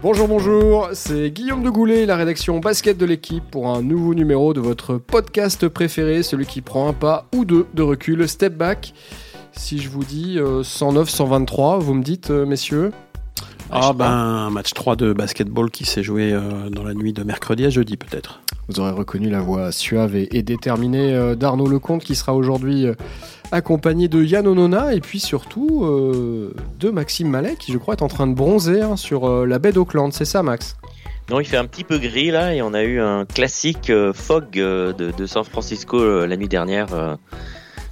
Bonjour, bonjour, c'est Guillaume de Goulet, la rédaction basket de l'équipe pour un nouveau numéro de votre podcast préféré, celui qui prend un pas ou deux de recul, Step Back. Si je vous dis 109-123, vous me dites, euh, messieurs Ah ben, un match 3 de basketball qui s'est joué euh, dans la nuit de mercredi à jeudi peut-être. Vous aurez reconnu la voix suave et, déterminée euh, d'Arnaud Lecomte qui sera aujourd'hui euh, accompagné de Yann Onona et puis surtout euh, de Maxime Mallet qui je crois est en train de bronzer hein, sur la baie d'Auckland. C'est ça Max? Non, il fait un petit peu gris là et on a eu un classique fog de, de San Francisco la nuit dernière.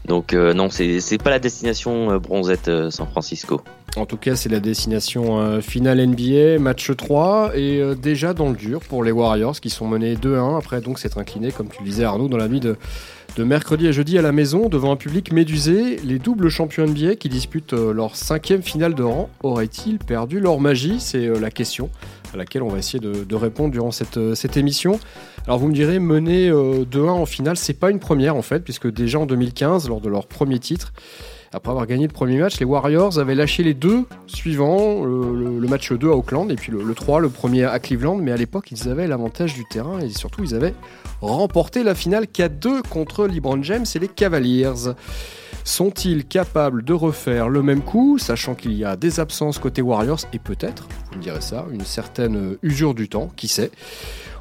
Donc euh, non, c'est pas la destination euh, bronzette euh, San Francisco. En tout cas, c'est la destination finale NBA, match 3, et déjà dans le dur pour les Warriors qui sont menés 2-1 après donc s'être inclinés, comme tu le disais Arnaud, dans la nuit de, de mercredi à jeudi à la maison devant un public médusé. Les doubles champions NBA qui disputent euh, leur cinquième finale de rang auraient-ils perdu leur magie? C'est euh, la question à laquelle on va essayer de, répondre durant cette, euh, cette émission. Alors vous me direz, mener euh, 2-1 en finale, c'est pas une première en fait, puisque déjà en 2015, lors de leur premier titre, après avoir gagné le premier match, les Warriors avaient lâché les deux suivants, le, match 2 à Auckland et puis le, le 3, le premier à Cleveland, mais à l'époque ils avaient l'avantage du terrain et surtout ils avaient remporté la finale 4-2 contre LeBron James et les Cavaliers. Sont-ils capables de refaire le même coup, sachant qu'il y a des absences côté Warriors et peut-être, vous me direz ça, une certaine usure du temps, qui sait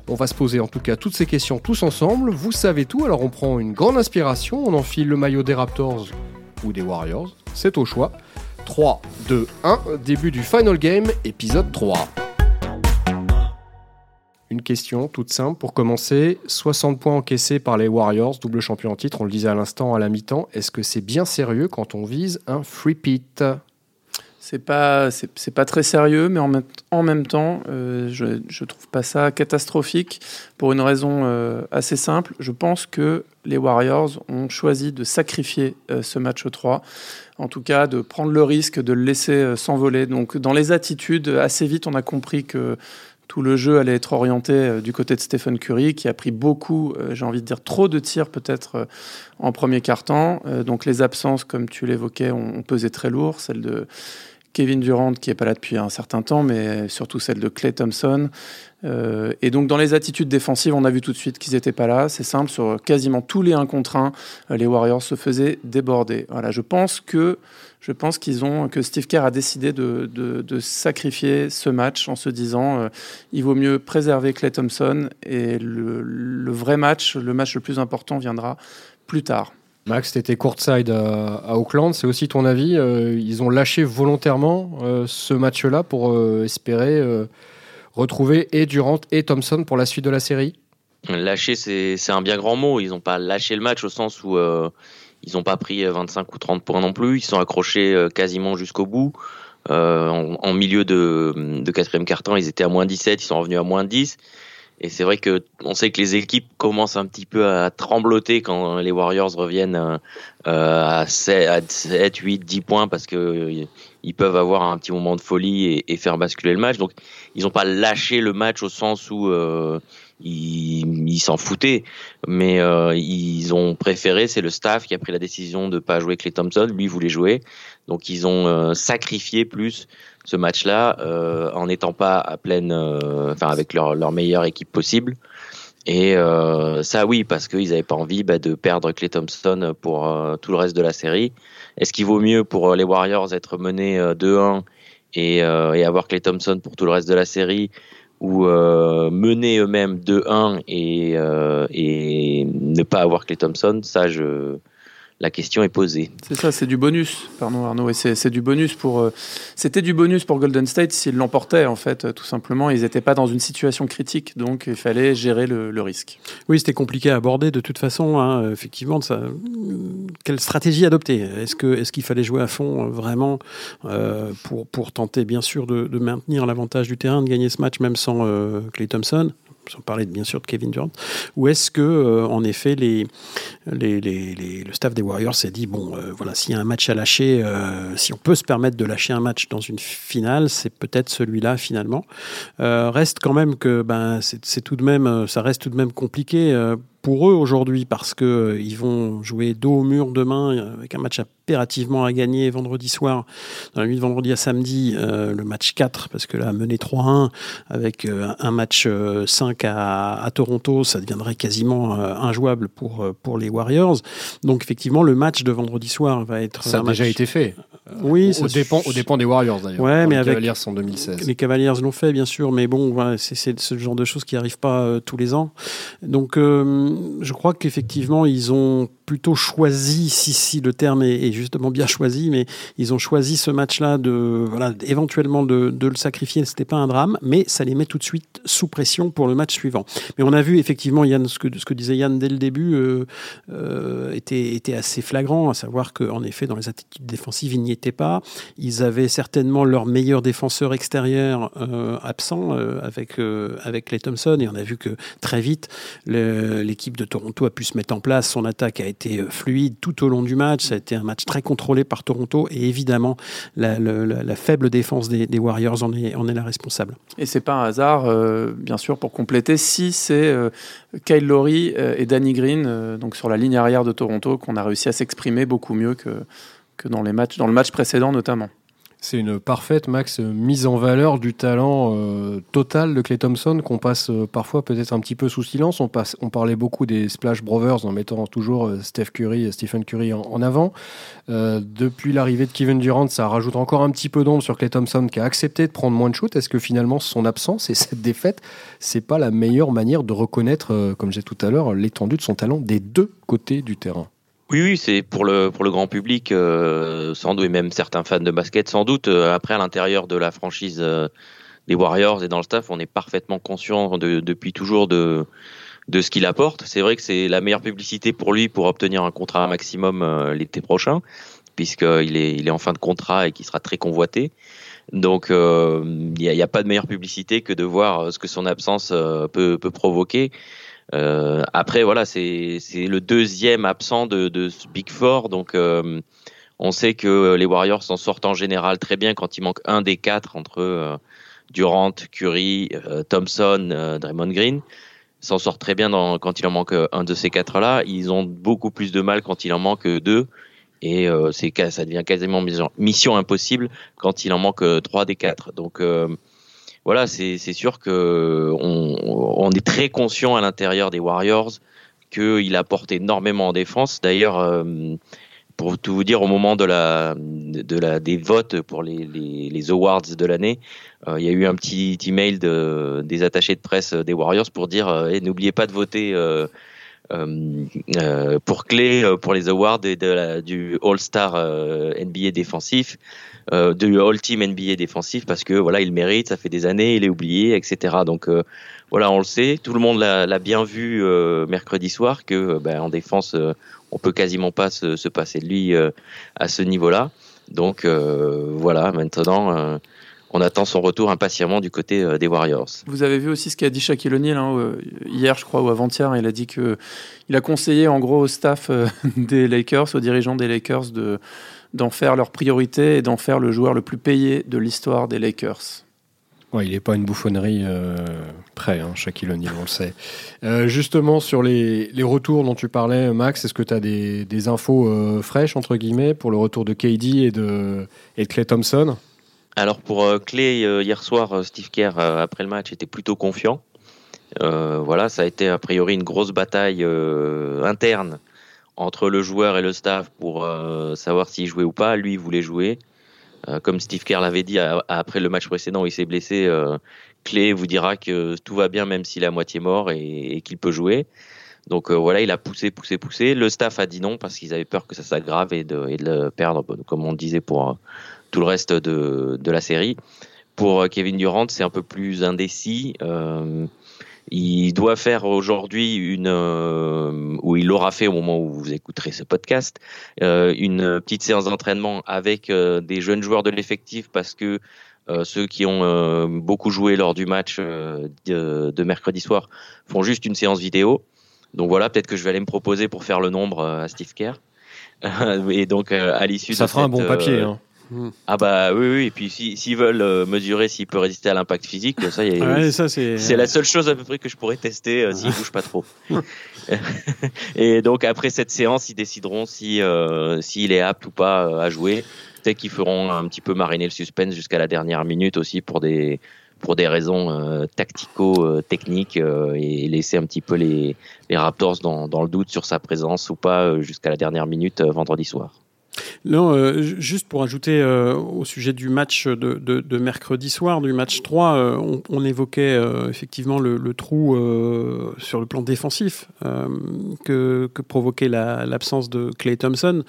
on va se poser en tout cas toutes ces questions tous ensemble. Vous savez tout, alors on prend une grande inspiration, on enfile le maillot des Raptors ou des Warriors, c'est au choix. 3, 2, 1, début du Final Game, épisode 3. Une question toute simple pour commencer. 60 points encaissés par les Warriors, double champion en titre, on le disait à l'instant à la mi-temps. Est-ce que c'est bien sérieux quand on vise un free pit? C'est pas, c'est, pas très sérieux, mais en même, en même temps, euh, je, je trouve pas ça catastrophique pour une raison euh, assez simple. Je pense que les Warriors ont choisi de sacrifier euh, ce match 3. En tout cas, de prendre le risque de le laisser s'envoler. Donc, dans les attitudes, assez vite, on a compris que tout le jeu allait être orienté du côté de Stephen Curry, qui a pris beaucoup, j'ai envie de dire trop de tirs peut-être en premier quart-temps. Donc les absences, comme tu l'évoquais, ont, ont pesé très lourd. Celle de Kevin Durant, qui est pas là depuis un certain temps, mais surtout celle de Clay Thompson. Euh, et donc dans les attitudes défensives, on a vu tout de suite qu'ils n'étaient pas là. C'est simple, sur quasiment tous les 1 contre 1, euh, les Warriors se faisaient déborder. Voilà, je pense que je pense qu'ils ont que Steve Kerr a décidé de, sacrifier ce match en se disant euh, il vaut mieux préserver Clay Thompson et le vrai match, le match le plus important viendra plus tard. Max, t'étais courtside à, Auckland, c'est aussi ton avis euh, Ils ont lâché volontairement euh, ce match-là pour euh, espérer retrouver et Durant et Thompson pour la suite de la série? Lâcher, c'est un bien grand mot. Ils n'ont pas lâché le match au sens où ils n'ont pas pris 25 ou 30 points non plus. Ils sont accrochés quasiment jusqu'au bout. En, en milieu de, de quatrième quart-temps, ils étaient à moins 17, ils sont revenus à moins 10. Et c'est vrai que on sait que les équipes commencent un petit peu à trembloter quand les Warriors reviennent euh, euh, à 7, à 7, 8, 10 points parce que euh, ils peuvent avoir un petit moment de folie et, faire basculer le match. Donc ils n'ont pas lâché le match au sens où ils s'en foutaient, mais ils ont préféré, c'est le staff qui a pris la décision de pas jouer Clay Thompson, lui voulait jouer, donc ils ont sacrifié plus ce match-là euh, en n'étant pas à pleine, euh, enfin avec leur, leur meilleure équipe possible. Et euh, ça oui, parce qu'ils n'avaient pas envie bah, de perdre Clay Thompson pour euh, tout le reste de la série. Est-ce qu'il vaut mieux pour les Warriors être menés euh, 2-1 et, et avoir Clay Thompson pour tout le reste de la série ou euh, mener eux-mêmes 2-1 et, euh, et ne pas avoir Clay Thompson, ça, je, la question est posée. C'est ça, c'est du bonus, pardon Arnaud, et c'est du bonus pour. euh, C'était du bonus pour Golden State s'ils l'emportaient en fait, euh, tout simplement. Ils n'étaient pas dans une situation critique, donc il fallait gérer le, le risque. Oui, c'était compliqué à aborder de toute façon, hein, effectivement. Ça, quelle stratégie adopter? Est-ce que est-ce qu'il fallait jouer à fond euh, vraiment euh, pour pour tenter bien sûr de, de maintenir l'avantage du terrain, de gagner ce match même sans euh, Clay Thompson? Sans parler bien sûr de Kevin Durant, ou est-ce que euh, en effet les, les, le staff des Warriors s'est dit bon euh, voilà s'il y a un match à lâcher, euh, si on peut se permettre de lâcher un match dans une finale, c'est peut-être celui-là finalement. Reste quand même que ben c'est tout de même ça reste tout de même compliqué. Euh, pour eux aujourd'hui parce que ils vont jouer dos au mur demain avec un match impérativement à gagner vendredi soir, dans la nuit de vendredi à samedi, le match 4 parce que là mener 3-1 avec un match 5 à, à, Toronto, ça deviendrait quasiment injouable pour pour les Warriors. Donc effectivement le match de vendredi soir va être ça a déjà été fait. Oui, au, dépend, au dépend des Warriors d'ailleurs. Ouais, mais les avec Cavaliers en 2016. Les Cavaliers l'ont fait, bien sûr, mais bon, voilà, c'est ce genre de choses qui n'arrivent pas euh, tous les ans. Donc, euh, je crois qu'effectivement, ils ont plutôt choisi, si, si le terme est, justement bien choisi, mais ils ont choisi ce match-là de, voilà, éventuellement de, le sacrifier. C'était pas un drame, mais ça les met tout de suite sous pression pour le match suivant. Mais on a vu effectivement, Yann, ce que, ce que disait Yann dès le début euh, euh, était, était assez flagrant, à savoir qu'en effet, dans les attitudes défensives, ils n'y étaient pas. Ils avaient certainement leur meilleur défenseur extérieur euh, absent euh, avec, euh, avec Clay Thompson, et on a vu que très vite, l'équipe de Toronto a pu se mettre en place. Son attaque a été fluide tout au long du match. Ça a été un match très contrôlé par Toronto, et évidemment, la, faible défense des, Warriors en est, la responsable. Et c'est pas un hasard, bien sûr, pour compléter, si c'est Kyle Lowry et Danny Green, donc sur la ligne arrière de Toronto, qu'on a réussi à s'exprimer beaucoup mieux que que dans, les matchs, dans le match précédent notamment. C'est une parfaite, Max, mise en valeur du talent euh, total de Clay Thompson qu'on passe euh, parfois peut-être un petit peu sous silence. On, passe, on parlait beaucoup des Splash Brothers en mettant toujours euh, Steph Curry et Stephen Curry en, avant. depuis l'arrivée de Kevin Durant, ça rajoute encore un petit peu d'ombre sur Clay Thompson qui a accepté de prendre moins de shoot. Est-ce que finalement son absence et cette défaite, c'est pas la meilleure manière de reconnaître, comme j'ai tout à l'heure, l'étendue de son talent des deux côtés du terrain? Oui, oui, c'est pour le pour le grand public, euh, sans doute, et même certains fans de basket, sans doute. Euh, après, à l'intérieur de la franchise euh, des Warriors et dans le staff, on est parfaitement conscient de, depuis toujours de de ce qu'il apporte. C'est vrai que c'est la meilleure publicité pour lui pour obtenir un contrat maximum l'été prochain, puisqu'il est il est en fin de contrat et qu'il sera très convoité. Donc, il n'y a, a, pas de meilleure publicité que de voir ce que son absence peut peut provoquer. Euh, après, voilà, c'est le deuxième absent de, de ce Big Four, donc euh, on sait que les Warriors s'en sortent en général très bien quand il manque un des quatre entre euh, Durant, Curry, euh, Thompson, euh, Draymond Green. S'en sortent très bien dans, quand il en manque un de ces quatre-là. Ils ont beaucoup plus de mal quand il en manque deux. Et c'est ça devient quasiment mission, mission, impossible quand il en manque trois des quatre. Donc voilà, c'est sûr que on, on, est très conscient à l'intérieur des Warriors qu'il apporte énormément en défense. D'ailleurs, euh, pour tout vous dire, au moment de la, de la des votes pour les, les, awards de l'année, euh, il y a eu un petit email de, des attachés de presse des Warriors pour dire euh, n'oubliez pas de voter. Euh, euh, pour clé pour les awards et de la, du All-Star NBA défensif euh, de All Team NBA défensif parce que voilà, il mérite, ça fait des années, il est oublié, etc. Donc euh, voilà, on le sait, tout le monde l'a bien vu euh, mercredi soir que ben, en défense, on peut quasiment pas se, se passer de lui à ce niveau-là. Donc voilà, maintenant on attend son retour impatiemment du côté des Warriors. Vous avez vu aussi ce qu'a dit Shaquille O'Neal hein, hier, je crois, ou avant-hier. Il a dit que il a conseillé en gros au staff des Lakers, aux dirigeants des Lakers, de d'en faire leur priorité et d'en faire le joueur le plus payé de l'histoire des Lakers. Ouais, il n'est pas une bouffonnerie euh, près, hein, Shaquille O'Neal, on le sait. Euh, justement, sur les, les, retours dont tu parlais, Max, est-ce que tu as des, des infos euh, fraîches, entre guillemets, pour le retour de KD et de, et de Clay Thompson? Alors, pour euh, Clay, euh, hier soir, euh, Steve Kerr, après le match, était plutôt confiant. voilà, ça a été a priori une grosse bataille interne entre le joueur et le staff pour euh, savoir s'il jouait ou pas. Lui, il voulait jouer. Euh, comme Steve Kerr l'avait dit après le match précédent où il s'est blessé, euh, Clé vous dira que tout va bien même s'il est à moitié mort et, et qu'il peut jouer. Donc voilà, il a poussé, poussé, poussé. Le staff a dit non parce qu'ils avaient peur que ça s'aggrave et et de le perdre, comme on disait pour tout le reste de, de la série. Pour Kevin Durant, c'est un peu plus indécis. Euh, il doit faire aujourd'hui une, euh, ou il l'aura fait au moment où vous écouterez ce podcast, euh, une petite séance d'entraînement avec euh, des jeunes joueurs de l'effectif parce que euh, ceux qui ont euh, beaucoup joué lors du match de, de, mercredi soir font juste une séance vidéo. Donc voilà, peut-être que je vais aller me proposer pour faire le nombre à Steve Kerr. Et donc à l'issue ça fera un bon papier. Hein. Hmm. Ah bah oui, oui. Et puis s'ils veulent euh, mesurer s'il peut résister à l'impact physique, ça, c'est la seule chose à peu près que je pourrais tester euh, s'il bouge pas trop. et donc après cette séance, ils décideront si euh, s'il est apte ou pas à jouer. Peut-être qu'ils feront un petit peu mariner le suspense jusqu'à la dernière minute aussi pour des pour des raisons tactico-techniques et laisser un petit peu les, les Raptors dans, dans le doute sur sa présence ou pas jusqu'à la dernière minute vendredi soir. Non, euh, juste pour ajouter euh, au sujet du match de, mercredi soir, du match 3, euh, on, évoquait effectivement le, trou sur le plan défensif que, provoquait l'absence de Clay Thompson.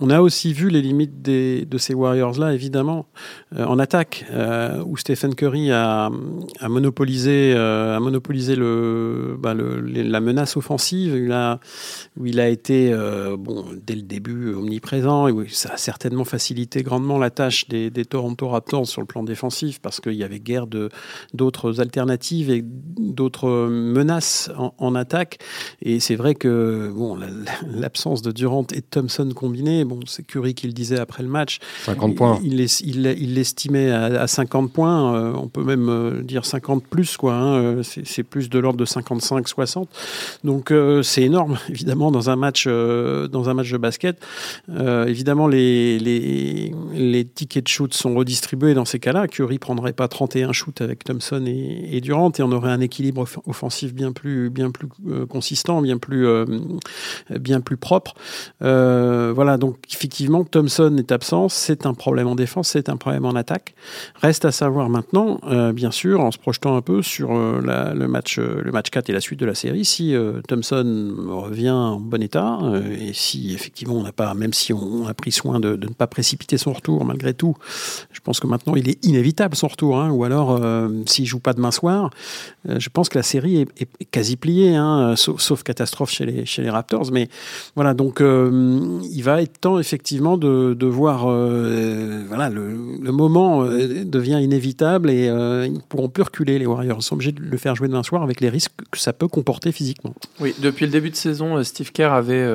On a aussi vu les limites de ces Warriors-là, évidemment, en attaque, où Stephen Curry a, monopolisé, a monopolisé le, bah, la menace offensive, où il a été, bon, dès le début, omniprésent, et ça a certainement facilité grandement la tâche des, Toronto Raptors sur le plan défensif parce qu'il y avait guère d'autres alternatives et d'autres menaces en, attaque. Et c'est vrai que bon, l'absence de Durant et Thompson combinés, bon, c'est Curry qui le disait après le match. 50 points. Il l'estimait à, 50 points. Euh, on peut même euh, dire 50 plus, quoi. Hein. c'est plus de l'ordre de 55-60. Donc euh, c'est énorme, évidemment, dans un match, dans un match de basket. Évidemment, les, tickets de shoot sont redistribués dans ces cas-là. Curry prendrait pas 31 shoots avec Thompson et, Durant et on aurait un équilibre offensif bien plus, euh, consistant, bien plus, euh, propre. Euh, voilà, donc effectivement, Thompson est absent, c'est un problème en défense, c'est un problème en attaque. Reste à savoir maintenant, bien sûr, en se projetant un peu sur le, match, le match 4 et la suite de la série, si Thompson revient en bon état et si effectivement on n'a pas, même si on a pris soin de, ne pas précipiter son retour malgré tout. Je pense que maintenant il est inévitable son retour. Hein. ou alors, euh, s'il joue pas demain soir, euh, je pense que la série est, quasi pliée, hein, sauf, catastrophe chez les, Raptors. Mais voilà, donc euh, il va être temps effectivement de, voir. voilà, le, moment devient inévitable et ils ne pourront plus reculer. Les Warriors sont obligés de le faire jouer demain soir avec les risques que ça peut comporter physiquement. Oui, depuis le début de saison, Steve Kerr avait,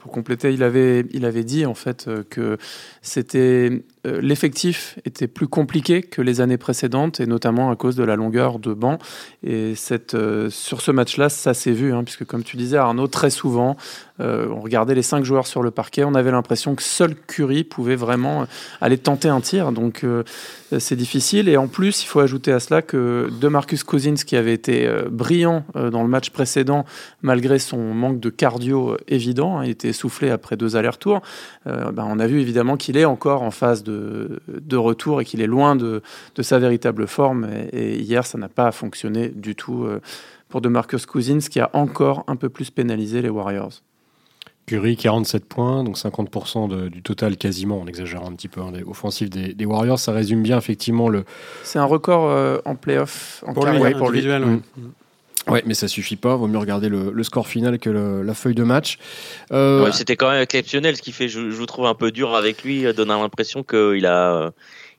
pour compléter, il avait, il avait dit en fait euh, que c'était euh, l'effectif était plus compliqué que les années précédentes et notamment à cause de la longueur de banc. Et cette, euh, sur ce match-là, ça s'est vu, hein, puisque comme tu disais Arnaud, très souvent, on regardait les cinq joueurs sur le parquet, on avait l'impression que seul Curry pouvait vraiment aller tenter un tir. Donc c'est difficile. Et en plus, il faut ajouter à cela que de Marcus Cousins, qui avait été brillant dans le match précédent, malgré son manque de cardio évident, hein, il était essoufflé après deux allers-retours, ben, on a vu évidemment qu'il est encore en phase de, de retour et qu'il est loin de, de, sa véritable forme. Et, hier, ça n'a pas fonctionné du tout euh, pour DeMarcus Cousins, qui a encore un peu plus pénalisé les Warriors. Curry, 47 points, donc 50% du total quasiment, on exagère un petit peu, hein, offensif des, des, Warriors. Ça résume bien effectivement le. C'est un record euh, en playoff en pour lui, pour lui. Mm. Ouais, mais ça suffit pas. Vaut mieux regarder le, score final que la feuille de match. Euh... C'était quand même exceptionnel, ce qui fait, je, je, vous trouve un peu dur avec lui, euh, donner l'impression qu'il a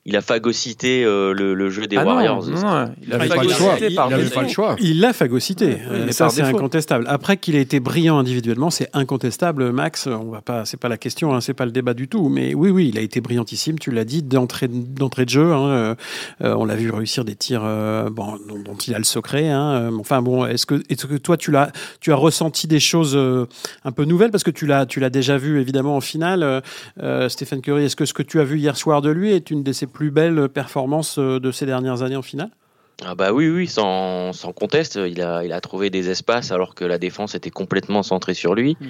il a phagocyté euh, le, jeu des ah Warriors. Non, non, il a phagocyté par il pas le choix. Il l'a phagocyté. Euh, ça, c'est incontestable. Après qu'il ait été brillant individuellement, c'est incontestable. Max, on va pas, c'est pas la question, hein, c'est pas le débat du tout. Mais oui, oui, il a été brillantissime. Tu l'as dit d'entrée d'entrée de jeu. Hein, euh, on l'a vu réussir des tirs bon, dont, il a le secret. Hein, enfin bon, est-ce que, est-ce que toi tu l'as, tu as ressenti des choses un peu nouvelles? Parce que tu l'as, tu l'as déjà vu évidemment en finale. Stephen Curry, est-ce que ce que tu as vu hier soir de lui est une de ses plus belle performance euh, de ces dernières années en finale? Ah bah oui, oui, sans, sans conteste, il a, il a trouvé des espaces alors que la défense était complètement centrée sur lui, mm.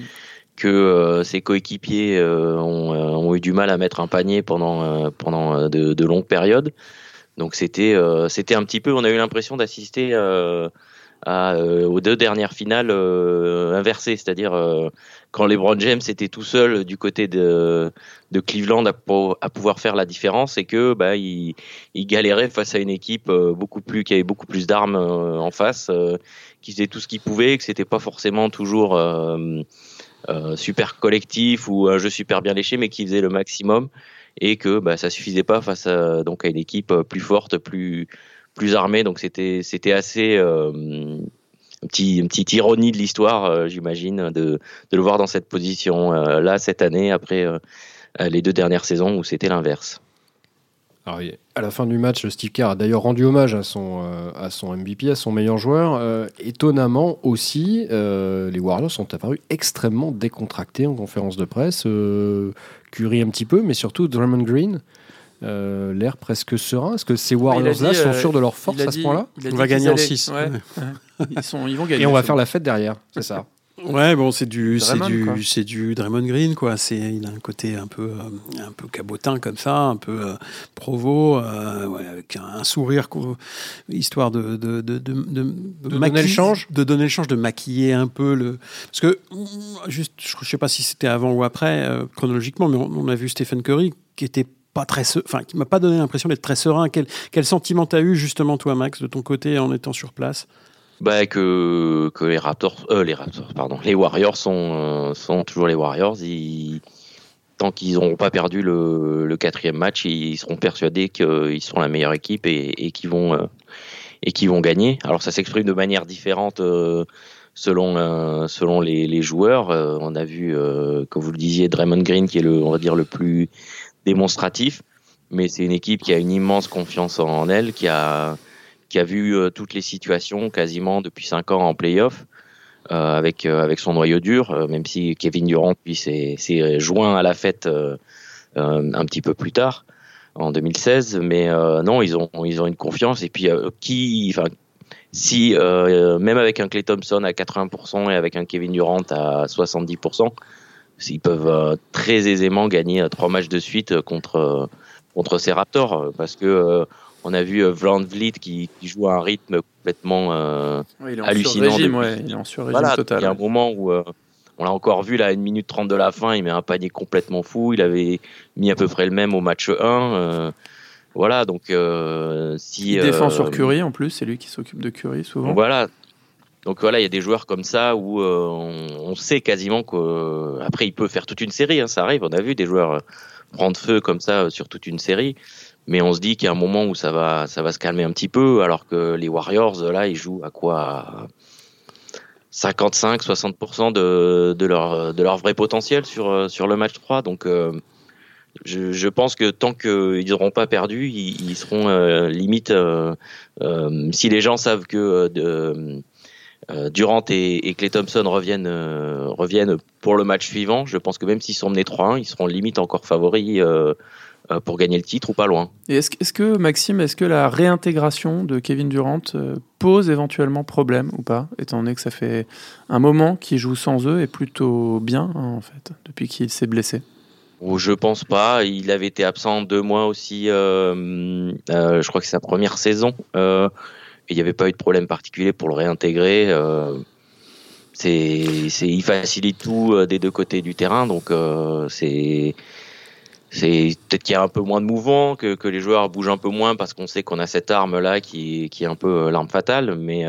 que euh, ses coéquipiers euh, ont, ont, eu du mal à mettre un panier pendant, pendant de, longues périodes. Donc c'était c'était un petit peu, on a eu l'impression d'assister aux deux dernières finales inversées, c'est-à-dire quand LeBron James était tout seul du côté de, Cleveland à, pouvoir faire la différence et que bah, face à une équipe euh, beaucoup plus qui avait beaucoup plus d'armes euh, en face, euh, qui faisait tout ce qu'il pouvait, que c'était pas forcément toujours super collectif ou un jeu super bien léché, mais qui faisait le maximum. Et que bah, ça suffisait pas face donc à une équipe plus forte, plus plus armée. Donc c'était c'était assez petit, une petite ironie de l'histoire, euh, j'imagine, de, de, le voir dans cette position euh, là cette année après. Euh, les deux dernières saisons où c'était l'inverse. Alors, à la fin du match, Steve Kerr a d'ailleurs rendu hommage à son, à son MVP, à son meilleur joueur. étonnamment aussi, les Warriors sont apparus extrêmement décontractés en conférence de presse. Curry un petit peu, mais surtout Drummond Green. Euh, l'air presque serein. Est-ce que ces Warriors-là sont sûrs de leur force à ce point-là On va gagner en 6. ils, sont, ils vont gagner. Et on va faire la fête derrière, c'est ça Ouais, bon, c'est du, c'est du, c'est du Draymond Green, quoi. C'est, il a un côté un peu, euh, un peu cabotin comme ça, un peu euh, provo, avec un, sourire, histoire de, de, de, de, de, donner le change, de donner le change, de maquiller un peu le, parce que juste, je sais pas si c'était avant ou après chronologiquement, mais on, on a vu Stephen Curry qui était pas très, enfin, qui m'a pas donné l'impression d'être très serein. Quel, quel sentiment t'as eu justement toi, Max, de ton côté en étant sur place? Bah, que, que les Raptors, euh, les Raptors, pardon, les Warriors sont, euh, sont toujours les Warriors. Tant qu'ils n'auront pas perdu le, le, quatrième match, ils seront persuadés qu'ils sont la meilleure équipe et, et qu'ils vont, euh, et qui vont gagner. Alors ça s'exprime de manière différente selon, selon les, les joueurs. on a vu, comme vous le disiez, Draymond Green qui est le, on va dire le plus démonstratif, mais c'est une équipe qui a une immense confiance en elle, qui a, qui a vu euh, toutes les situations quasiment depuis cinq ans en playoff. Euh, avec euh, avec son noyau dur, même si Kevin Durant s'est joint à la fête un petit peu plus tard en 2016, mais non ils ont ils ont une confiance et puis qui si même avec un Clay Thompson à 80% et avec un Kevin Durant à 70%, ils peuvent euh, très aisément gagner euh, trois matchs de suite euh, contre contre ces Raptors parce que on a vu Van Vliet qui, qui, joue à un rythme complètement oui, il est hallucinant. Régime, ouais, il est en sur-régime voilà, total. Il y a un moment où on l'a encore vu là, à une minute trente de la fin, il met un panier complètement fou. Il avait mis à peu près le même au match 1. voilà, donc si. Il défend sur Curry en plus, c'est lui qui s'occupe de Curry souvent. Voilà, donc voilà, il y a des joueurs comme ça où euh, on, sait quasiment qu'après il peut faire toute une série, hein, ça arrive. On a vu des joueurs euh, prendre feu comme ça euh, sur toute une série, mais on se dit qu'il y a un moment où ça va, ça va se calmer un petit peu, alors que les Warriors là, ils jouent à quoi 55-60% de, de, leur, de leur vrai potentiel sur, sur le match 3. Donc je, pense que tant qu'ils n'auront pas perdu, ils, seront limite. si les gens savent que euh, Durant et, Clay Thompson reviennent, euh, reviennent pour le match suivant. Je pense que même s'ils sont menés 3-1, ils seront limite encore favoris euh, pour gagner le titre ou pas loin. Est-ce, est que, Maxime, est-ce que la réintégration de Kevin Durant pose éventuellement problème ou pas, étant donné que ça fait un moment qu'il joue sans eux et plutôt bien, hein, en fait, depuis qu'il s'est blessé? Je pense pas. Il avait été absent deux mois aussi. je crois que c'est sa première saison il n'y avait pas eu de problème particulier pour le réintégrer. Euh, c'est, il facilite tout euh, des deux côtés du terrain, donc euh, c'est, c'est peut-être qu'il y a un peu moins de mouvement, que, les joueurs bougent un peu moins parce qu'on sait qu'on a cette arme là qui, est un peu l'arme fatale, mais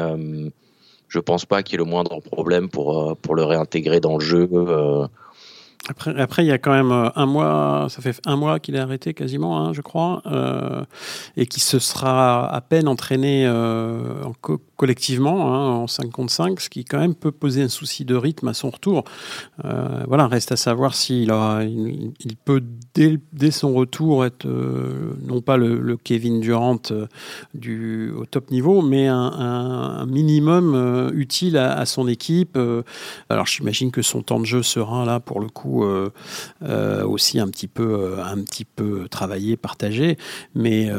je pense pas qu'il y ait le moindre problème pour le réintégrer dans le jeu. Après, après, il y a quand même euh, un mois, ça fait un mois qu'il est arrêté quasiment, hein, je crois, euh, et qui se sera à peine entraîné euh, en collectivement hein, en 5 contre 5, ce qui quand même peut poser un souci de rythme à son retour. Euh, voilà, reste à savoir s'il il, peut dès, son retour être non pas le, Kevin Durant du au top niveau, mais un, minimum utile à, à, son équipe. alors j'imagine que son temps de jeu sera là pour le coup euh, euh, aussi un petit peu, euh, un petit peu travaillé, partagé. Mais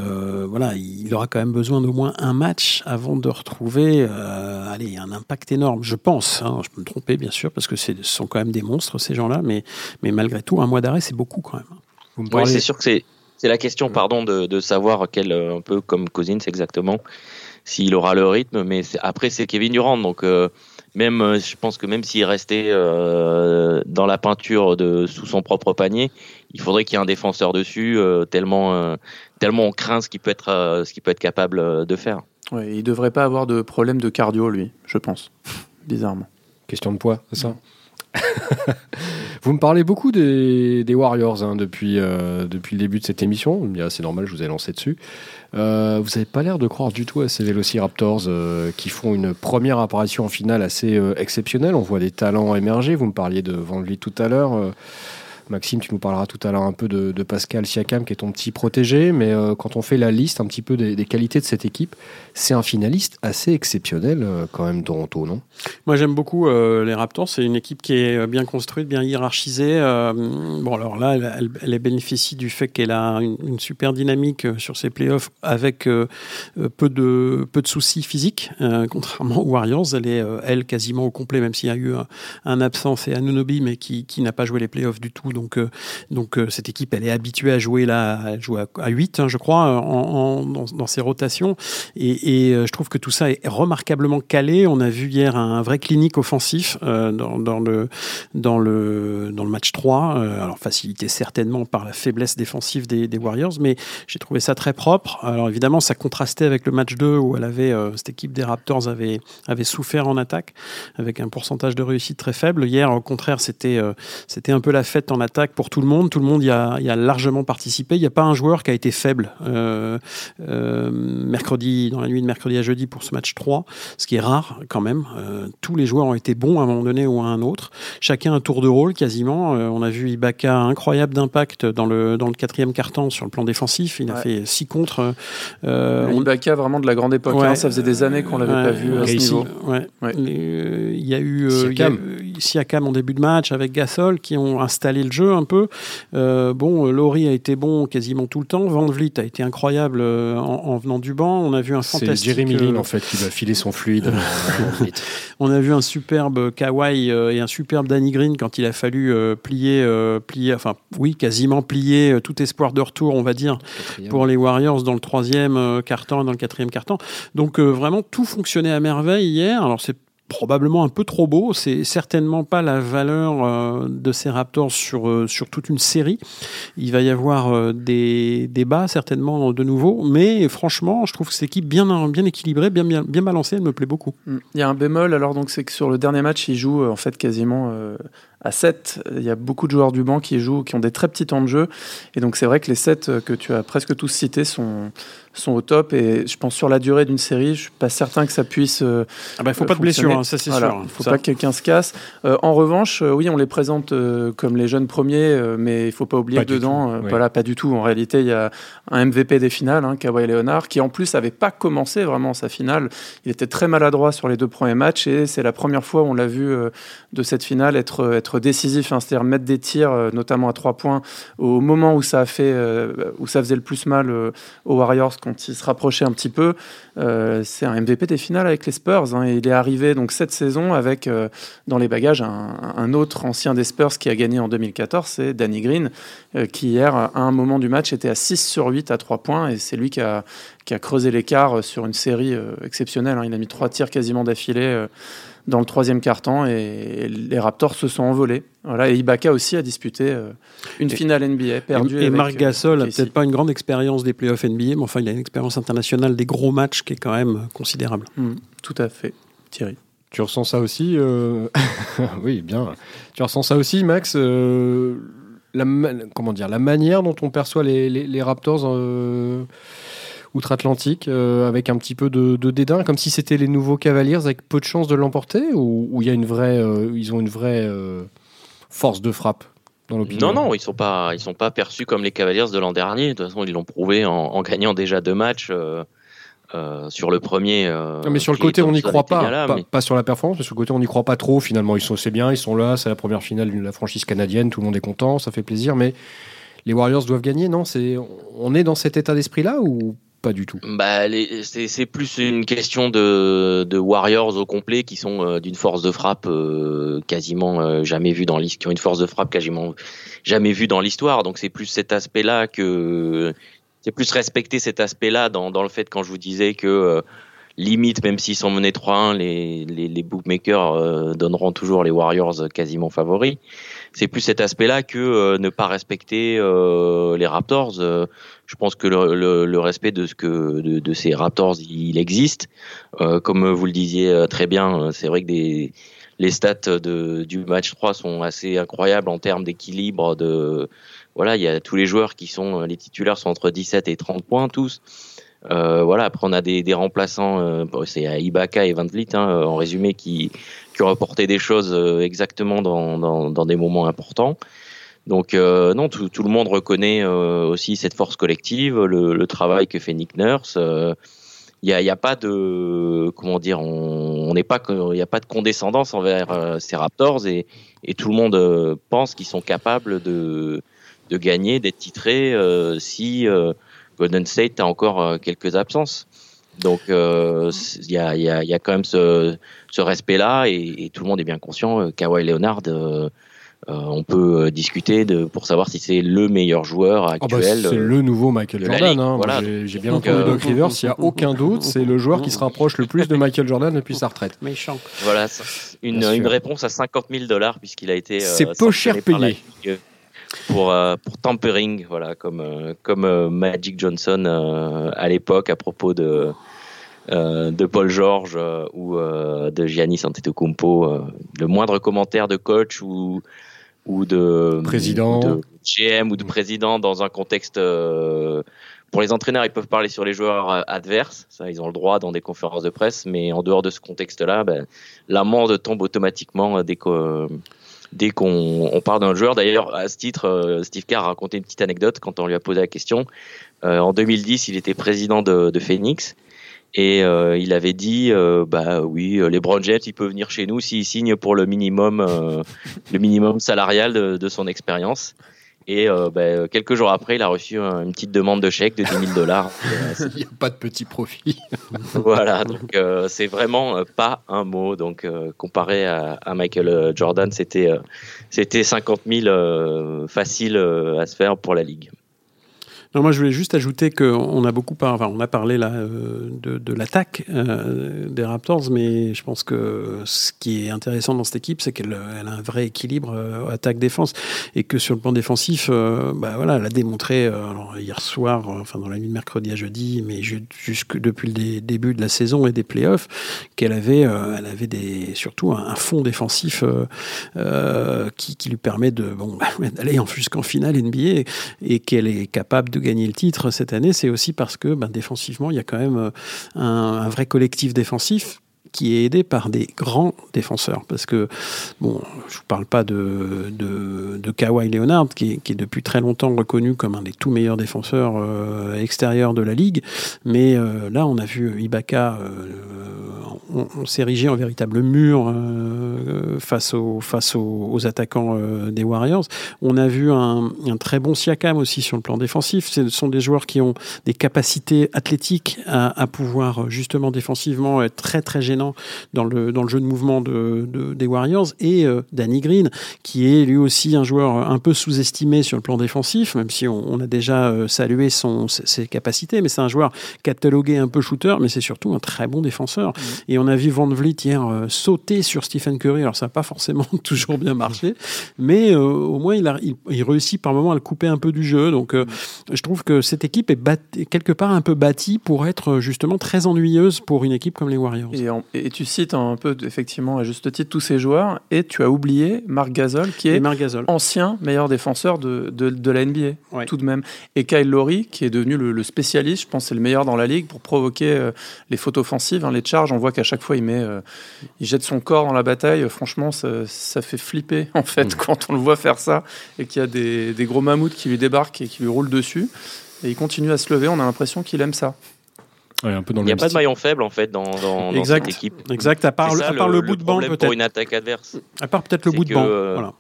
voilà, il aura quand même besoin d'au moins un match avant de retrouver, allez, un impact énorme. Je pense. Hein, je peux me tromper bien sûr parce que ce sont quand même des monstres ces gens-là. Mais, mais malgré tout, un mois d'arrêt, c'est beaucoup quand même. Oui, c'est sûr que c'est c'est la question, pardon, de, de, savoir quel, un peu comme Cousins exactement, s'il aura le rythme. Mais après, c'est Kevin Durant, donc même, euh, je pense que même s'il restait euh, dans la peinture de sous son propre panier, il faudrait qu'il y ait un défenseur dessus, euh, tellement, tellement on craint ce qu'il peut être, ce qu'il peut être capable de faire. Ouais, il devrait pas avoir de problème de cardio, lui, je pense, bizarrement. Question de poids, c'est ça? vous me parlez beaucoup des, des Warriors hein, depuis, euh, depuis le début de cette émission. C'est normal, je vous ai lancé dessus. Euh, vous n'avez pas l'air de croire du tout à ces Velociraptors euh, qui font une première apparition en finale assez exceptionnelle. On voit des talents émerger. Vous me parliez de Van tout à l'heure. Maxime, tu nous parleras tout à l'heure un peu de, Pascal Siakam, qui est ton petit protégé, mais euh, quand on fait la liste un petit peu des, qualités de cette équipe, c'est un finaliste assez exceptionnel euh, quand même, Toronto, non? Moi j'aime beaucoup euh, les Raptors, c'est une équipe qui est bien construite, bien hiérarchisée. bon alors là, elle, elle, bénéficie du fait qu'elle a une, super dynamique sur ses playoffs avec peu, de, peu de soucis physiques, contrairement aux Warriors. Elle est, elle, quasiment au complet, même s'il y a eu un, un absence et Anunobi, mais qui, qui n'a pas joué les playoffs du tout. Euh, donc euh, cette équipe, elle est habituée à jouer là, à jouer à, 8, hein, je crois, en, dans, ses rotations. Et, euh, je trouve que tout ça est remarquablement calé. On a vu hier un vrai clinique offensif dans, le, match 3. alors facilité certainement par la faiblesse défensive des, Warriors, mais j'ai trouvé ça très propre. Alors évidemment, ça contrastait avec le match 2 où cette équipe des Raptors avait, avait souffert en attaque avec un pourcentage de réussite très faible. Hier, au contraire, c'était c'était un peu la fête en attaque pour tout le monde. Tout le monde y a, y a largement participé. Il n'y a pas un joueur qui a été faible euh, euh, mercredi, dans la nuit de mercredi à jeudi pour ce match 3, ce qui est rare quand même. Euh, tous les joueurs ont été bons à un moment donné ou à un autre. Chacun un tour de rôle quasiment. on a vu Ibaka incroyable d'impact dans le, dans le quatrième carton sur le plan défensif. Il a fait 6 contre. Ibaka vraiment de la grande époque. Hein. ça faisait des années qu'on l'avait pas vu à ce niveau. Il y a eu Siakam en début de match avec Gasol qui ont installé le jeu un peu. Euh, bon, euh, Laurie a été bon quasiment tout le temps. Van Vliet a été incroyable euh, en, venant du banc. On a vu un fantastique. C'est Jeremy Lin en fait qui va filer son fluide. on a vu un superbe Kawhi et un superbe Danny Green quand il a fallu plier, plier, enfin oui, quasiment plier tout espoir de retour, on va dire, pour les Warriors dans le troisième carton et dans le quatrième carton. Donc vraiment tout fonctionnait à merveille hier. Alors c'est probablement un peu trop beau. C'est certainement pas la valeur euh, de ces Raptors sur, euh, sur toute une série. Il va y avoir euh, des débats certainement de nouveau, mais franchement, je trouve que cette équipe bien, bien équilibrée, bien, bien, bien balancée, elle me plaît beaucoup. Mm. Il y a un bémol, alors donc c'est que sur le dernier match, il joue en fait quasiment à 7. Il y a beaucoup de joueurs du banc qui jouent, qui ont des très petits temps de jeu. Et donc c'est vrai que les 7 que tu as presque tous cités sont, sont au top. Et je pense sur la durée d'une série, je suis pas certain que ça puisse. Euh, ah bah, il faut pas de blessure, hein, ça c'est sûr. Il faut pas que quelqu'un se casse. Euh, en revanche, euh, oui, on les présente comme les jeunes premiers, mais il faut pas oublier que dedans, voilà, pas du tout. En réalité, il y a un MVP des finales, hein, Kawhi Leonard, qui en plus avait pas commencé vraiment sa finale. Il était très maladroit sur les deux premiers matchs et c'est la première fois où on l'a vu de cette finale être, être décisif, hein, c'est-à-dire mettre des tirs, notamment à trois points, au moment où ça a fait, où ça faisait le plus mal aux Warriors quand il se rapprochait un petit peu. Euh, c'est un MVP des finales avec les Spurs. Hein, il est arrivé donc cette saison avec euh, dans les bagages un, autre ancien des Spurs qui a gagné en 2014, c'est Danny Green, euh, qui hier, à un moment du match, était à 6 sur 8 à 3 points. Et c'est lui qui a, qui a creusé l'écart sur une série exceptionnelle. Hein. Il a mis trois tirs quasiment d'affilée dans le troisième quart-temps et les Raptors se sont envolés. Voilà, et Ibaka aussi a disputé euh, une finale NBA perdue. Et, Marc euh, Gasol n'a peut-être pas une grande expérience des playoffs NBA, mais enfin il a une expérience internationale des gros matchs qui est quand même considérable. Hmm, tout à fait, Thierry. Tu ressens ça aussi euh, Oui, bien. Tu ressens ça aussi, Max la, Comment dire La manière dont on perçoit les, les Raptors outre-Atlantique euh, avec un petit peu de, dédain, comme si c'était les nouveaux Cavaliers avec peu de chances de l'emporter ou il y a une vraie, euh, ils ont une vraie euh, force de frappe dans l'opinion? Non, non, ils sont pas, ils sont pas perçus comme les Cavaliers de l'an dernier. De toute façon, ils l'ont prouvé en, gagnant déjà deux matchs. sur le premier. mais sur le côté, on n'y croit pas. pas, sur la performance, mais sur le côté, on n'y croit pas trop. Finalement, ils sont, c'est bien, ils sont là, c'est la première finale de la franchise canadienne, tout le monde est content, ça fait plaisir. Mais les Warriors doivent gagner, non? C'est, on est dans cet état d'esprit-là ou pas du tout bah, C'est plus une question de, Warriors au complet qui sont euh, d'une force de frappe euh, quasiment euh, jamais vue dans l'histoire, qui ont une force de frappe quasiment jamais vue dans l'histoire. Donc c'est plus cet aspect-là que c'est plus respecter cet aspect-là dans, dans, le fait quand je vous disais que limite, même s'ils sont menés 3-1, les, les, les, bookmakers donneront toujours les Warriors quasiment favoris c'est plus cet aspect-là que euh, ne pas respecter euh, les Raptors. Euh, je pense que le, le, respect de ce que de, de, ces Raptors, il, existe. comme vous le disiez très bien, c'est vrai que des, les stats de, du match 3 sont assez incroyables en termes d'équilibre. De voilà, il y a tous les joueurs qui sont les titulaires sont entre 17 et 30 points tous. Euh, voilà, après on a des, des remplaçants, euh, c'est Ibaka et Van Vliet hein, en résumé qui, qui ont apporté des choses exactement dans, dans, des moments importants. Donc non, tout, le monde reconnaît aussi cette force collective, le, travail que fait Nick Nurse il n'y a, y a, pas de comment dire on n'est pas il a pas de condescendance envers euh, ces Raptors et, et, tout le monde euh, pense qu'ils sont capables de de gagner d'être titrés euh, si Golden State a encore quelques absences donc il y a, y, a, y, a, quand même ce, ce respect là et, et, tout le monde est bien conscient Kawhi Leonard euh, on peut euh, discuter de, pour savoir si c'est le meilleur joueur ah bah, actuel. c'est le nouveau Michael Jordan. Hein. J'ai bien entendu euh, Doc Rivers, il n'y a aucun doute. C'est le joueur qui se rapproche le plus de Michael Jordan depuis sa retraite. Méchant. Voilà, une, une réponse à 50 000 dollars puisqu'il a été. c'est peu cher payé. Pour, pour tampering, voilà, comme, comme Magic Johnson à l'époque à propos de, de Paul George ou de Giannis Antetokounmpo. le moindre commentaire de coach ou ou de président, de GM ou de président dans un contexte. Euh, pour les entraîneurs, ils peuvent parler sur les joueurs euh, adverses, ça, ils ont le droit dans des conférences de presse, mais en dehors de ce contexte-là, ben, l'amende tombe automatiquement euh, dès qu'on dès qu'on parle d'un joueur. D'ailleurs, à ce titre, Steve Kerr a raconté une petite anecdote quand on lui a posé la question. en 2010, il était président de, Phoenix et euh, il avait dit, euh, bah oui, euh, les Brown James, il peut venir chez nous s'il signe pour le minimum, le minimum salarial de, de son expérience. Et bah, quelques jours après, il a reçu une petite demande de chèque de 10 000 dollars. il n'y a pas de petit profit. voilà, donc c'est vraiment pas un mot. Donc comparé à, à, Michael Jordan, c'était c'était 50 000 facile à se faire pour la ligue. Non, moi, je voulais juste ajouter qu'on a beaucoup on a parlé là euh, de, l'attaque euh, des Raptors, mais je pense que ce qui est intéressant dans cette équipe, c'est qu'elle elle a un vrai équilibre euh, attaque-défense et que sur le plan défensif, bah, voilà, elle a démontré hier soir, enfin dans la nuit de mercredi à jeudi, mais jusque depuis le début de la saison et des playoffs, qu'elle avait, elle avait des, surtout un, fond défensif qui, lui permet de d'aller jusqu'en finale NBA et qu'elle est capable de gagner le titre cette année, c'est aussi parce que ben, défensivement, il y a quand même euh, un, vrai collectif défensif qui est aidé par des grands défenseurs. Parce que, bon, je ne vous parle pas de, Kawhi Leonard, qui est, depuis très longtemps reconnu comme un des tout meilleurs défenseurs euh, extérieurs de la ligue, mais euh, là, on a vu Ibaka, on, on s'ériger en véritable mur face, aux, face aux, attaquants des Warriors. On a vu un, un, très bon Siakam aussi sur le plan défensif. Ce sont des joueurs qui ont des capacités athlétiques à, à pouvoir justement défensivement être très très gênants dans le, dans le jeu de mouvement de, des Warriors, et euh, Danny Green, qui est lui aussi un joueur un peu sous-estimé sur le plan défensif, même si on, a déjà euh, salué son, ses capacités, mais c'est un joueur catalogué un peu shooter, mais c'est surtout un très bon défenseur. Mmh. Et on a vu Van Vliet hier euh, sauter sur Stephen Curry, alors ça n'a pas forcément toujours bien marché, mais au moins il, a, il, réussit par moment à le couper un peu du jeu. Donc mmh. je trouve que cette équipe est quelque part un peu bâtie pour être justement très ennuyeuse pour une équipe comme les Warriors. Et et tu cites un peu, effectivement, à juste titre, tous ces joueurs, et tu as oublié Marc Gasol, qui est ancien meilleur défenseur de, de, la NBA, tout de même. Et Kyle Lowry, qui est devenu le, spécialiste, je pense c'est le meilleur dans la ligue, pour provoquer euh, les fautes offensives, hein, les charges. On voit qu'à chaque fois, il, met, euh, il jette son corps dans la bataille. Franchement, ça, fait flipper, en fait, mm. quand on le voit faire ça, et qu'il y a des, des gros mammouths qui lui débarquent et qui lui roulent dessus. Et il continue à se lever, on a l'impression qu'il aime ça il n'y a pas de maillon faible en fait dans, dans, cette équipe. Exact, à part, à part le, bout de banc peut-être. Pour une attaque adverse. À part peut-être le bout de banc. Euh, voilà.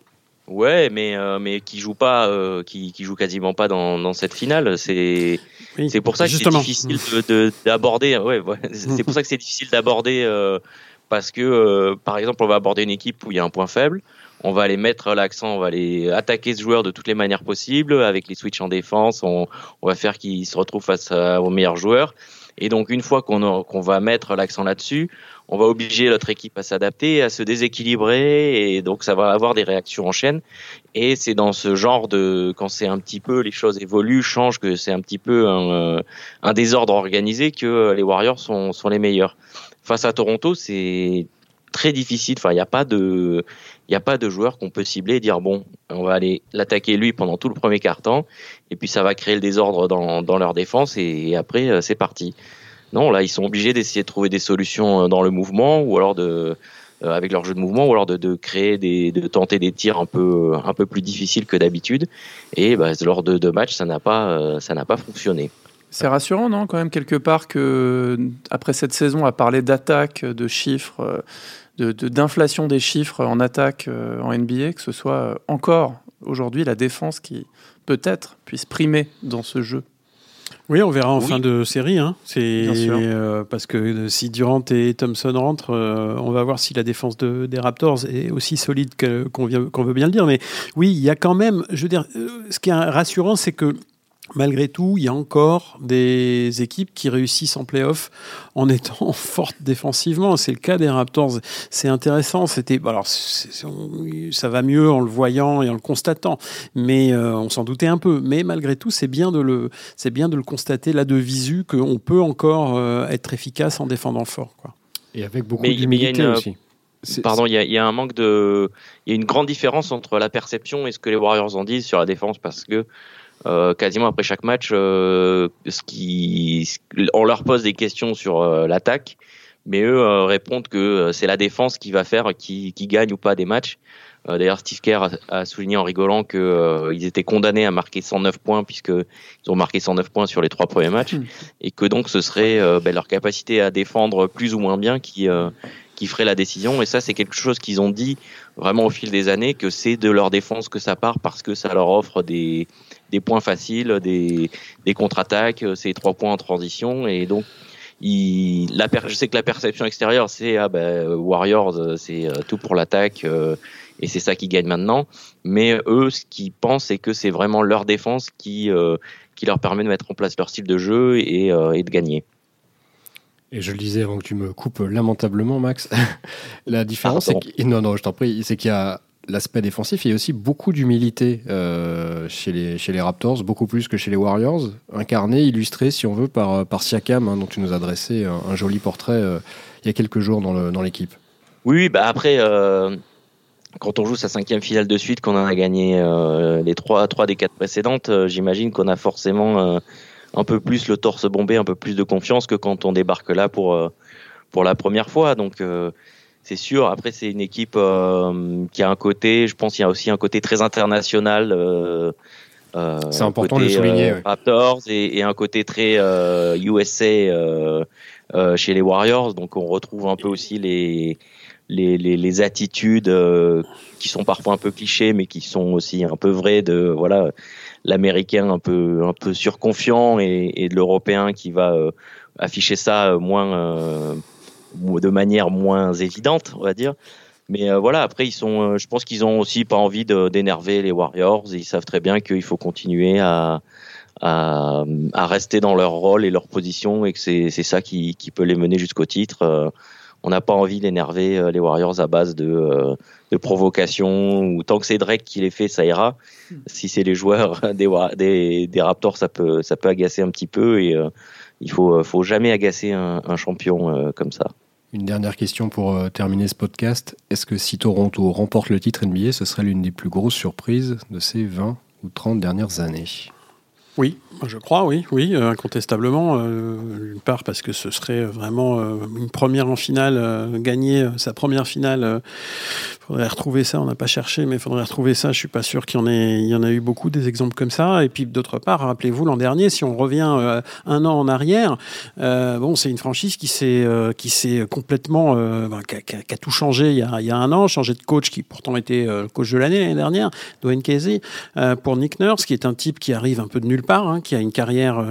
Ouais, mais euh, mais qui joue pas, euh, qui, qui joue quasiment pas dans, dans cette finale. C'est c'est pour ça que c'est difficile d'aborder. De, ouais, ouais c'est pour ça que c'est difficile d'aborder parce que par exemple on va aborder une équipe où il y a un point faible. On va aller mettre l'accent, on va aller attaquer ce joueur de toutes les manières possibles avec les switches en défense. On, on va faire qu'il se retrouve face aux meilleurs joueurs. Et donc, une fois qu'on va mettre l'accent là-dessus, on va obliger notre équipe à s'adapter, à se déséquilibrer, et donc ça va avoir des réactions en chaîne. Et c'est dans ce genre de, quand c'est un petit peu, les choses évoluent, changent, que c'est un petit peu un, euh, désordre organisé, que les Warriors sont, les meilleurs. Face à Toronto, c'est très difficile. Enfin, il n'y a pas de, il a pas de joueur qu'on peut cibler et dire bon, on va aller l'attaquer lui pendant tout le premier quart-temps, et puis ça va créer le désordre dans, dans leur défense, et, après euh, c'est parti. Non, là ils sont obligés d'essayer de trouver des solutions euh, dans le mouvement, ou alors de, avec leur jeu de mouvement ou alors de, de, créer des, de tenter des tirs un peu, un peu plus difficiles que d'habitude. Et bah, lors de deux matchs, ça n'a pas, ça n'a pas fonctionné. C'est rassurant, non, quand même, quelque part, que après cette saison, à parler d'attaque, de chiffres, d'inflation de, des chiffres en attaque en NBA, que ce soit encore aujourd'hui la défense qui, peut-être, puisse primer dans ce jeu. Oui, on verra en fin de série. Hein. C'est euh, parce que si Durant et Thompson rentrent, euh, on va voir si la défense de, des Raptors est aussi solide qu'on veut bien le dire. Mais oui, il y a quand même, je veux dire, euh, ce qui est rassurant, c'est que malgré tout, il y a encore des équipes qui réussissent en playoff en étant fortes défensivement. C'est le cas des Raptors. C'est intéressant. C'était alors ça va mieux en le voyant et en le constatant, mais euh, on s'en doutait un peu. Mais malgré tout, c'est bien de le c'est bien de le constater là de visu qu'on peut encore euh, être efficace en défendant fort. Quoi. Et avec beaucoup d'humilité aussi. Pardon, il y, a un manque de, il y a une grande différence entre la perception et ce que les Warriors en disent sur la défense parce que euh, quasiment après chaque match, euh, ce qui, on leur pose des questions sur euh, l'attaque, mais eux répondent que c'est la défense qui va faire qui, qui, gagne ou pas des matchs. D'ailleurs, Steve Kerr a, souligné en rigolant qu'ils ils étaient condamnés à marquer 109 points puisque ils ont marqué 109 points sur les trois premiers matchs hmm. et que donc ce serait ben, leur capacité à défendre plus ou moins bien qui qui ferait la décision. Et ça, c'est quelque chose qu'ils ont dit vraiment au fil des années que c'est de leur défense que ça part parce que ça leur offre des des points faciles, des, des contre-attaques, euh, ces trois points en transition. Et donc, il, la, je sais que la perception extérieure, c'est ah ben, Warriors, euh, c'est euh, tout pour l'attaque et c'est ça qui gagne maintenant. Mais eux, ce qu'ils pensent, c'est que c'est vraiment leur défense qui, qui leur permet de mettre en place leur style de jeu et, et de gagner. Et je le disais avant que tu me coupes lamentablement, Max. la différence, c'est non, non, je t'en prie, c'est qu'il y a l'aspect défensif, il y a aussi beaucoup d'humilité euh, chez, les, chez les Raptors, beaucoup plus que chez les Warriors, incarné, illustré, si on veut, par, par Siakam, hein, dont tu nous as dressé un, joli portrait euh, il y a quelques jours dans l'équipe. oui, bah après, euh, quand on joue sa cinquième finale de suite, qu'on en a gagné les trois, trois des quatre précédentes, j'imagine qu'on a forcément un peu plus le torse bombé, un peu plus de confiance que quand on débarque là pour, pour la première fois. Donc c'est sûr. Après, c'est une équipe euh, qui a un côté, je pense, qu'il y a aussi un côté très international. Euh, euh c'est important de le souligner. Euh, Raptors et, et, un côté très USA chez les Warriors. Donc, on retrouve un peu aussi les les, les, les attitudes qui sont parfois un peu clichés, mais qui sont aussi un peu vraies de voilà l'américain un peu un peu surconfiant et, et de l'européen qui va afficher ça moins de manière moins évidente, on va dire. Mais euh, voilà, après, ils sont, euh, je pense qu'ils ont aussi pas envie d'énerver les Warriors. ils savent très bien qu'il faut continuer à, à, à, rester dans leur rôle et leur position et que c'est ça qui, qui, peut les mener jusqu'au titre. Euh, on n'a pas envie d'énerver les Warriors à base de, de provocation ou tant que c'est Drake qui les fait, ça ira. Si c'est les joueurs des, des, des, Raptors, ça peut, ça peut agacer un petit peu et il faut, faut jamais agacer un, un champion comme ça. Une dernière question pour euh, terminer ce podcast. Est-ce que si Toronto remporte le titre NBA, ce serait l'une des plus grosses surprises de ces 20 ou 30 dernières années? Oui, je crois, oui, oui, euh, incontestablement. Euh, d'une part parce que ce serait vraiment une première en finale, gagner sa première finale faudrait retrouver ça. On n'a pas cherché, mais il faudrait retrouver ça. Je suis pas sûr qu'il y en ait, il y en a eu beaucoup des exemples comme ça. Et puis d'autre part, rappelez-vous l'an dernier, si on revient euh, un an en arrière, euh, bon, c'est une franchise qui s'est euh, qui s'est complètement, ben, qui, a, tout changé il y a, il un an, changé de coach qui pourtant était coach de l'année l'année dernière, Dwayne Casey, pour Nick Nurse, qui est un type qui arrive un peu de nulle part, hein, qui a une carrière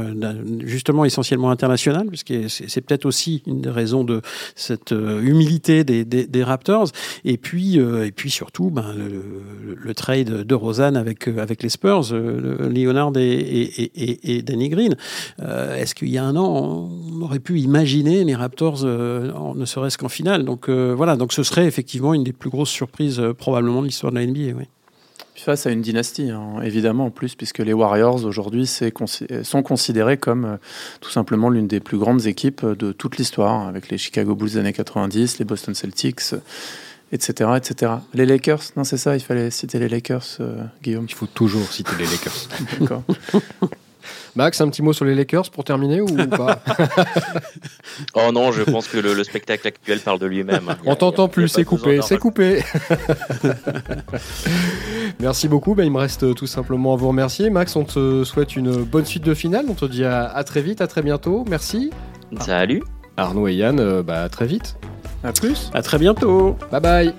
justement essentiellement internationale, puisque c'est peut-être aussi une des raisons de cette humilité des, Raptors. Et puis euh, et puis surtout, ben, le, trade de Rosanne avec, euh, avec les Spurs, euh, Leonard et, Danny Green. Est-ce qu'il y a un an, on aurait pu imaginer les Raptors ne serait-ce qu'en finale? Donc voilà, donc ce serait effectivement une des plus grosses surprises probablement de l'histoire de la NBA. Oui face à une dynastie, hein, évidemment, en plus, puisque les Warriors aujourd'hui sont considérés comme tout simplement l'une des plus grandes équipes de toute l'histoire, avec les Chicago Bulls des années 90, les Boston Celtics, etc., etc. Les Lakers, non, c'est ça, il fallait citer les Lakers, euh, Guillaume. Il faut toujours citer les Lakers. D'accord. Max, un petit mot sur les Lakers pour terminer ou pas Oh non, je pense que le, le spectacle actuel parle de lui-même. On t'entend plus, c'est coupé, c'est coupé. Merci beaucoup. Ben, il me reste tout simplement à vous remercier. Max, on te souhaite une bonne suite de finale. On te dit à, à très vite, à très bientôt. Merci. Salut. Arnaud et Yann, euh, bah, à très vite. À plus. À très bientôt. Bye bye.